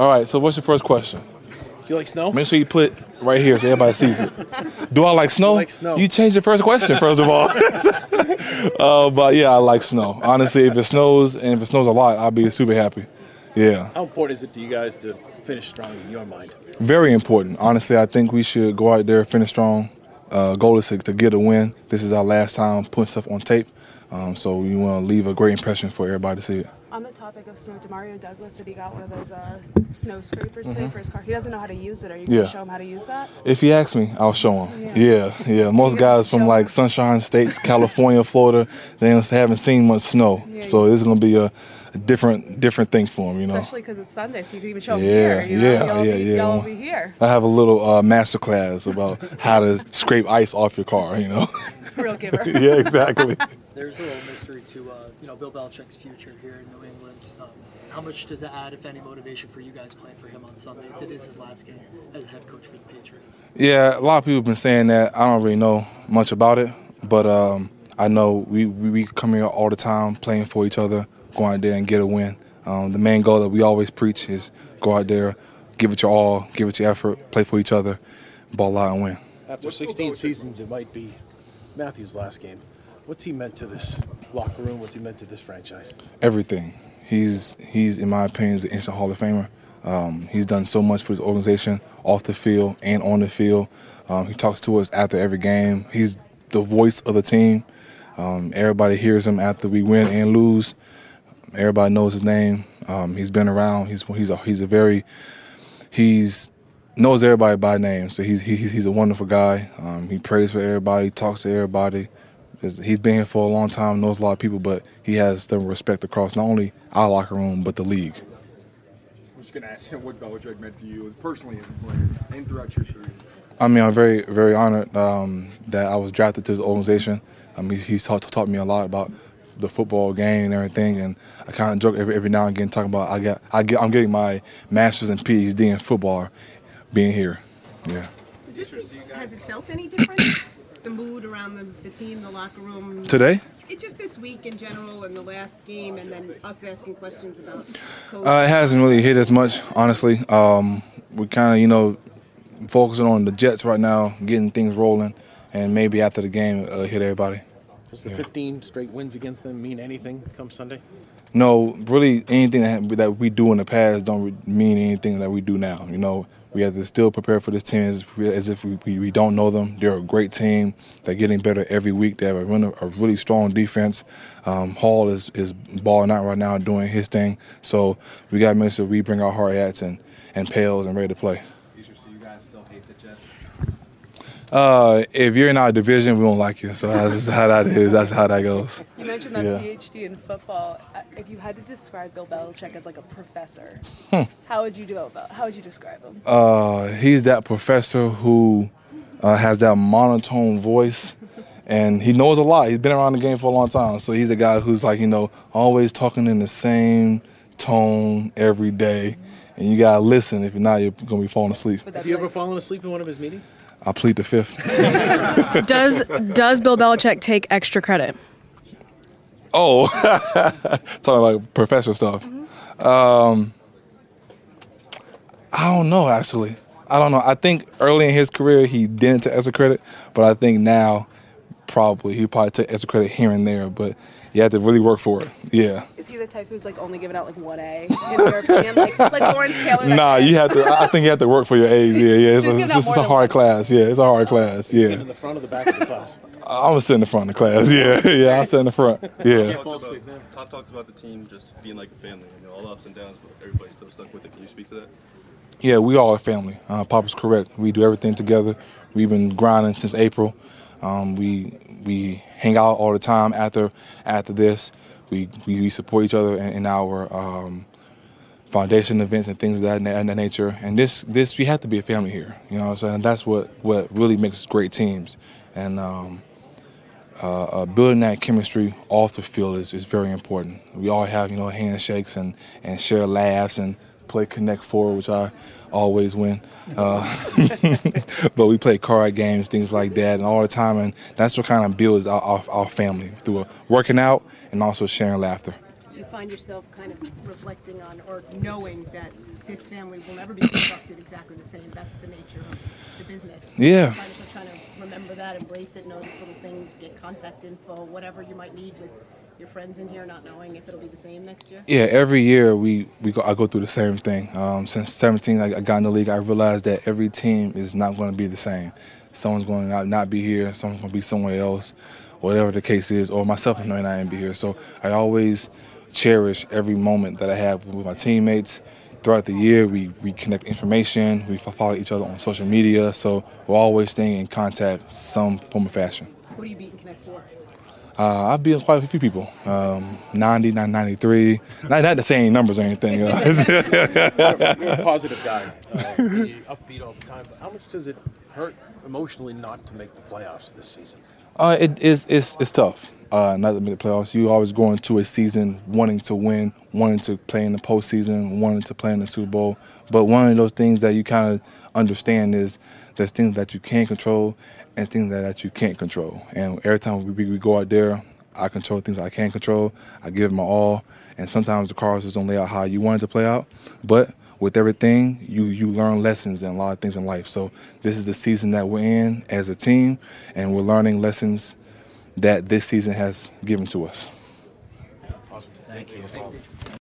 All right. So what's your first question? Do you like snow? Make sure you put right here so everybody sees it. Do I like snow? like snow? You changed your first question first of all. uh, but yeah, I like snow. Honestly, if it snows and if it snows a lot, I'll be super happy. Yeah. How important is it to you guys to finish strong in your mind? Very important. Honestly, I think we should go out there, finish strong. Uh, goal is to, to get a win. This is our last time putting stuff on tape, um, so we want to leave a great impression for everybody to see it. On the topic of snow, Demario Douglas said he got one of those uh, snow scrapers today for his car. He doesn't know how to use it. Are you going to Mm-hmm. Yeah. show him how to use that? If he asks me, I'll show him. Yeah. Yeah, yeah. Most guys from like? Sunshine States, California, Florida, they haven't seen much snow, Yeah, so it's gonna be a, a different different thing for him. You know. Especially because it's Sunday, so you can even show him Yeah, here. You know? yeah, y'all yeah, be, yeah. Y'all will be here. I have a little uh, master class about how to scrape ice off your car. You know. Real giver. yeah, exactly. There's a little mystery to uh, you know Bill Belichick's future here in New England. Um, how much does it add, if any, motivation for you guys playing for him on Sunday? If it is his last game as head coach for the Patriots. Yeah, a lot of people have been saying that. I don't really know much about it, but um, I know we, we we come here all the time playing for each other, go out there and get a win. Um, the main goal that we always preach is go out there, give it your all, give it your effort, play for each other, ball out and win. After 16 seasons, it might be Matthew's last game. What's he meant to this locker room? What's he meant to this franchise? Everything. He's he's in my opinion is an instant Hall of Famer. Um, he's done so much for his organization off the field and on the field. Um, he talks to us after every game. He's the voice of the team. Um, everybody hears him after we win and lose. Everybody knows his name. Um, he's been around. He's he's a, he's a very he's knows everybody by name. So he's he's he's a wonderful guy. Um, he prays for everybody, talks to everybody. He's- been here for a long time, knows a lot of people, but he has the respect across not only our locker room but the league. I'm just gonna ask you what Belichick meant to you personally as a player and throughout your career. I mean, I'm very, very honored um, that I was drafted to his organization. Um, he's he's taught, taught me a lot about the football game and everything, and I kind of joke every, every now and again talking about I got I get I'm getting my master's and PhD in football, being here. Yeah. This, has it felt any different? the mood around the, the team, the locker room? Today? It just this week in general and the last game, and then us asking questions about. Uh, it hasn't really hit as much, honestly. Um, we kind of, you know, focusing on the Jets right now, getting things rolling, and maybe after the game, uh, hit everybody. Does the 15 straight wins against them mean anything come Sunday? No, really, anything that, that we do in the past don't mean anything that we do now. You know, we have to still prepare for this team as, as if we, we, we don't know them. They're a great team. They're getting better every week. They have a, really, a really strong defense. Um, Hall is, is balling out right now, doing his thing. So we got to make sure we bring our hard hats and, and pails and ready to play. So guys still hate the Jets? Uh, if you're in our division, we don't like you. So that's just how that is. That's how that goes. You mentioned that Yeah. PhD in football. Uh, If you had to describe Bill Belichick as like a professor, Hmm. how would you do about? How would you describe him? Uh, he's that professor who uh, has that monotone voice, and he knows a lot. He's been around the game for a long time, so he's a guy who's like you know always talking in the same tone every day, and you gotta listen. If you're not, you're gonna be falling asleep. Would Have you ever fallen asleep in one of his meetings? I plead the fifth. Does does Bill Belichick take extra credit? Oh, talking about professional stuff. Um, I don't know actually. I don't know. I think early in his career he didn't take extra credit, but I think now probably he probably take extra credit here and there. But you have to really work for it. Yeah. is he the type who's like only giving out like one A in your opinion, like like Lawrence Taylor? Nah, you have to. I I think you have to work for your A's. Yeah, yeah. It's, Just a, give it's, out it's a hard one. class. Yeah, it's a hard class. Sit Yeah. in the front or the back of the class? I was gonna in the front of the class. Yeah, yeah. I sit in the front. Yeah. Can't fall asleep. Todd talked about the team just being like a family, you know, all the ups and downs, but everybody's still stuck with it. Can you speak to that? Yeah, we all a family. Uh, Papa's correct. We do everything together. We've been grinding since April. Um, we we hang out all the time after after this. We we, we support each other in, in our um, foundation events and things of that, na- that nature. And this this we have to be a family here. You know, saying And that's what what really makes great teams. And um, uh, uh, building that chemistry off the field is, is very important. We all have, you know, handshakes and, and share laughs and play Connect Four, which I always win. Uh, but we play card games, things like that, and all the time. And that's what kind of builds our, our, our family through working out and also sharing laughter. Do you find yourself kind of reflecting on or knowing that this family will never be constructed exactly the same? That's the nature of the business. Yeah. Yourself trying to remember that, embrace it, notice little things, get contact info, whatever you might need with your friends in here, not knowing if it'll be the same next year. Yeah, every year we, we go, I go through the same thing. Um, since 17, I, I got in the league. I realized that every team is not going to be the same. Someone's going to not, not be here. Someone's going to be somewhere else, whatever the case is. Or myself I may not be here. So I always cherish every moment that I have with my teammates. Throughout the year, we, we connect information. We follow each other on social media. So we're always staying in contact, some form of fashion. Who do you beat and Connect Four? Uh, I've beat quite a few people. Um, 90, 93. Not, not the same numbers or anything. uh, You're a positive guy, uh, you're upbeat all the time. But how much does it hurt emotionally not to make the playoffs this season? Uh, it is it's, it's tough. Uh, not to make the playoffs. You always go into a season wanting to win, wanting to play in the postseason, wanting to play in the Super Bowl. But one of those things that you kind of understand is there's things that you can control and things that, that you can't control. And every time we, we go out there, I control things I can control. I give my all. And sometimes the cards just don't lay out how you want it to play out. But with everything, you you learn lessons in a lot of things in life. So this is the season that we're in as a team, and we're learning lessons that this season has given to us. Awesome. Thank you.